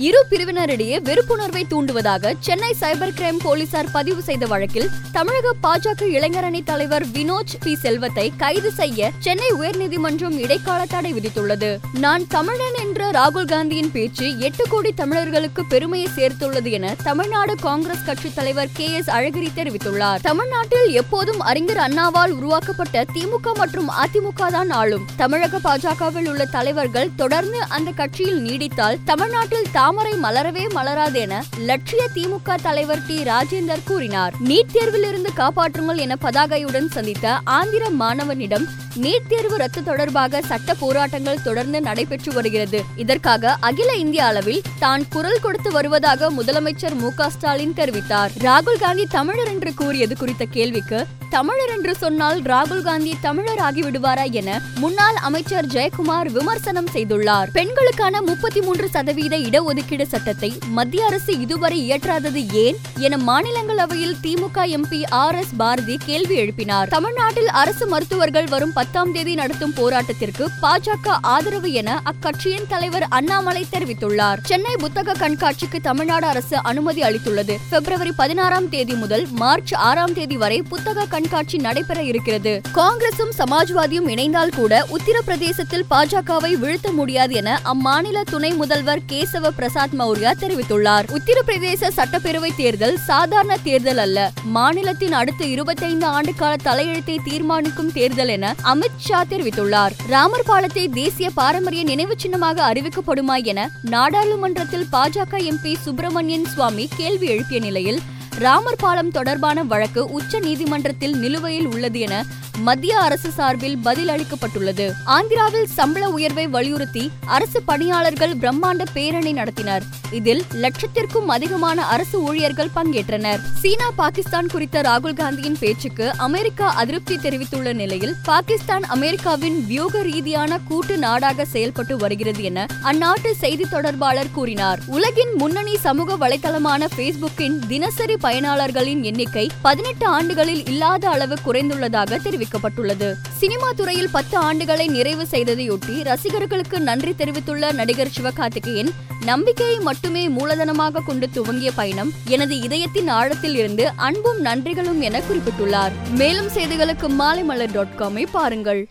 இரு பிரிவினரிடையே வெறுப்புணர்வை தூண்டுவதாக Chennai cyber crime போலீசார் பதிவு செய்த வழக்கில் தமிழக பாஜக இளைஞரணி தலைவர் வினோஜ் பி. செல்வத்தை கைது செய்ய சென்னை உயர்நீதிமன்றம் இடைக்கால தடை விதித்துள்ளது. நான் தமிழன் என்ற ராகுல் காந்தியின் பேச்சு எட்டு கோடி தமிழர்களுக்கு பெருமையை சேர்த்துள்ளது என தமிழ்நாடு காங்கிரஸ் கட்சி தலைவர் கே. எஸ். அழகிரி தெரிவித்துள்ளார். தமிழ்நாட்டில் எப்போதும் அறிஞர் அண்ணாவால் உருவாக்கப்பட்ட திமுக மற்றும் அதிமுக தான் ஆளும். தமிழக பாஜகவில் உள்ள தலைவர்கள் தொடர்ந்து அந்த கட்சியில் நீடித்தால் தமிழ்நாட்டில் தாமரை மலரவே மலராது என லட்சிய திமுக தலைவர் டி. ராஜேந்தர் கூறினார். நீட் தேர்வில் இருந்து காப்பாற்றுங்கள் என பதாகையுடன் சந்தித்த ஆந்திர மாணவனிடம் நீட் தேர்வு ரத்து தொடர்பாக சட்ட போராட்டங்கள் தொடர்ந்து நடைபெற்று வருகிறது. இதற்காக அகில இந்திய அளவில் தான் குரல் கொடுத்து வருவதாக முதலமைச்சர் மு. ஸ்டாலின் தெரிவித்தார். ராகுல் காந்தி தமிழர் என்று கூறியது குறித்த கேள்விக்கு தமிழர் என்று சொன்னால் ராகுல் காந்தி தமிழர் ஆகிவிடுவாரா என முன்னாள் அமைச்சர் ஜெயக்குமார் விமர்சனம் செய்துள்ளார். பெண்களுக்கான முப்பத்தி மூன்று சதவீத இடஒதுக்கீடு இடஒதுக்கீடு சட்டத்தை மத்திய அரசு இதுவரை இயற்றாதது ஏன் என மாநிலங்களவையில் DMK MP R S Bharathi கேள்வி எழுப்பினார். தமிழ்நாட்டில் அரசு மருத்துவர்கள் வரும் பத்தாம் தேதி நடத்தும் போராட்டத்திற்கு பாஜக ஆதரவு என அக்கட்சியின் தலைவர் அண்ணாமலை தெரிவித்துள்ளார். சென்னை புத்தக கண்காட்சிக்கு தமிழ்நாடு அரசு அனுமதி அளித்துள்ளது. பிப்ரவரி பதினாறாம் தேதி முதல் மார்ச் ஆறாம் தேதி வரை புத்தக கண்காட்சி நடைபெற இருக்கிறது. காங்கிரசும் சமாஜ்வாதியும் இணைந்தால் கூட உத்தரப்பிரதேசத்தில் பாஜகவை வீழ்த்த முடியாது என அம்மாநில துணை முதல்வர் கேசவ பிரசாத் பிரசாத் மௌர்யா தெரிவித்துள்ளார். உத்தரப்பிரதேச சட்டப்பேரவை தேர்தல் சாதாரண தேர்தல் அல்ல. மாநிலத்தின் அடுத்த இருபத்தைந்து ஆண்டு கால தலையெழுத்தை தீர்மானிக்கும் தேர்தல் என அமித் ஷா தெரிவித்துள்ளார். ராமர் பாலத்தை தேசிய பாரம்பரிய நினைவு சின்னமாக அறிவிக்கப்படுமா என நாடாளுமன்றத்தில் பாஜக எம்பி சுப்பிரமணியன் சுவாமி கேள்வி எழுப்பிய நிலையில் ராமர் பாலம் தொடர்பான வழக்கு உச்ச நீதிமன்றத்தில் நிலுவையில் உள்ளது என மத்திய அரசு சார்பில் பதில் அளிக்கப்பட்டுள்ளது ஆந்திராவில் சம்பள உயர்வை வலியுறுத்தி அரசு பணியாளர்கள் பிரம்மாண்ட பேரணி நடத்தினர். இதில் லட்சத்திற்கும் அதிகமான அரசு ஊழியர்கள் பங்கேற்றனர். சீனா பாகிஸ்தான் குறித்த ராகுல் காந்தியின் பேச்சுக்கு அமெரிக்கா அதிருப்தி தெரிவித்துள்ள நிலையில் பாகிஸ்தான் அமெரிக்காவின் வியூக ரீதியான கூட்டு நாடாக செயல்பட்டு வருகிறது என அந்நாட்டு செய்தி தொடர்பாளர் கூறினார். உலகின் முன்னணி சமூக வலைதளமான பேஸ்புக்கின் தினசரி பயனாளர்களின் எண்ணிக்கை பதினெட்டு ஆண்டுகளில் இல்லாத அளவு குறைந்துள்ளதாக தெரிவிக்கப்பட்டுள்ளது. சினிமா துறையில் பத்து ஆண்டுகளை நிறைவு செய்ததையொட்டி ரசிகர்களுக்கு நன்றி தெரிவித்துள்ள நடிகர் சிவகார்த்திகேயன் நம்பிக்கையை மட்டுமே மூலதனமாக கொண்டு துவங்கிய பயணம் எனது இதயத்தின் ஆழத்தில் இருந்து அன்பும் நன்றிகளும் என குறிப்பிட்டுள்ளார். மேலும் செய்திகளுக்கு மாலைமலர் டாட் காமை பாருங்கள்.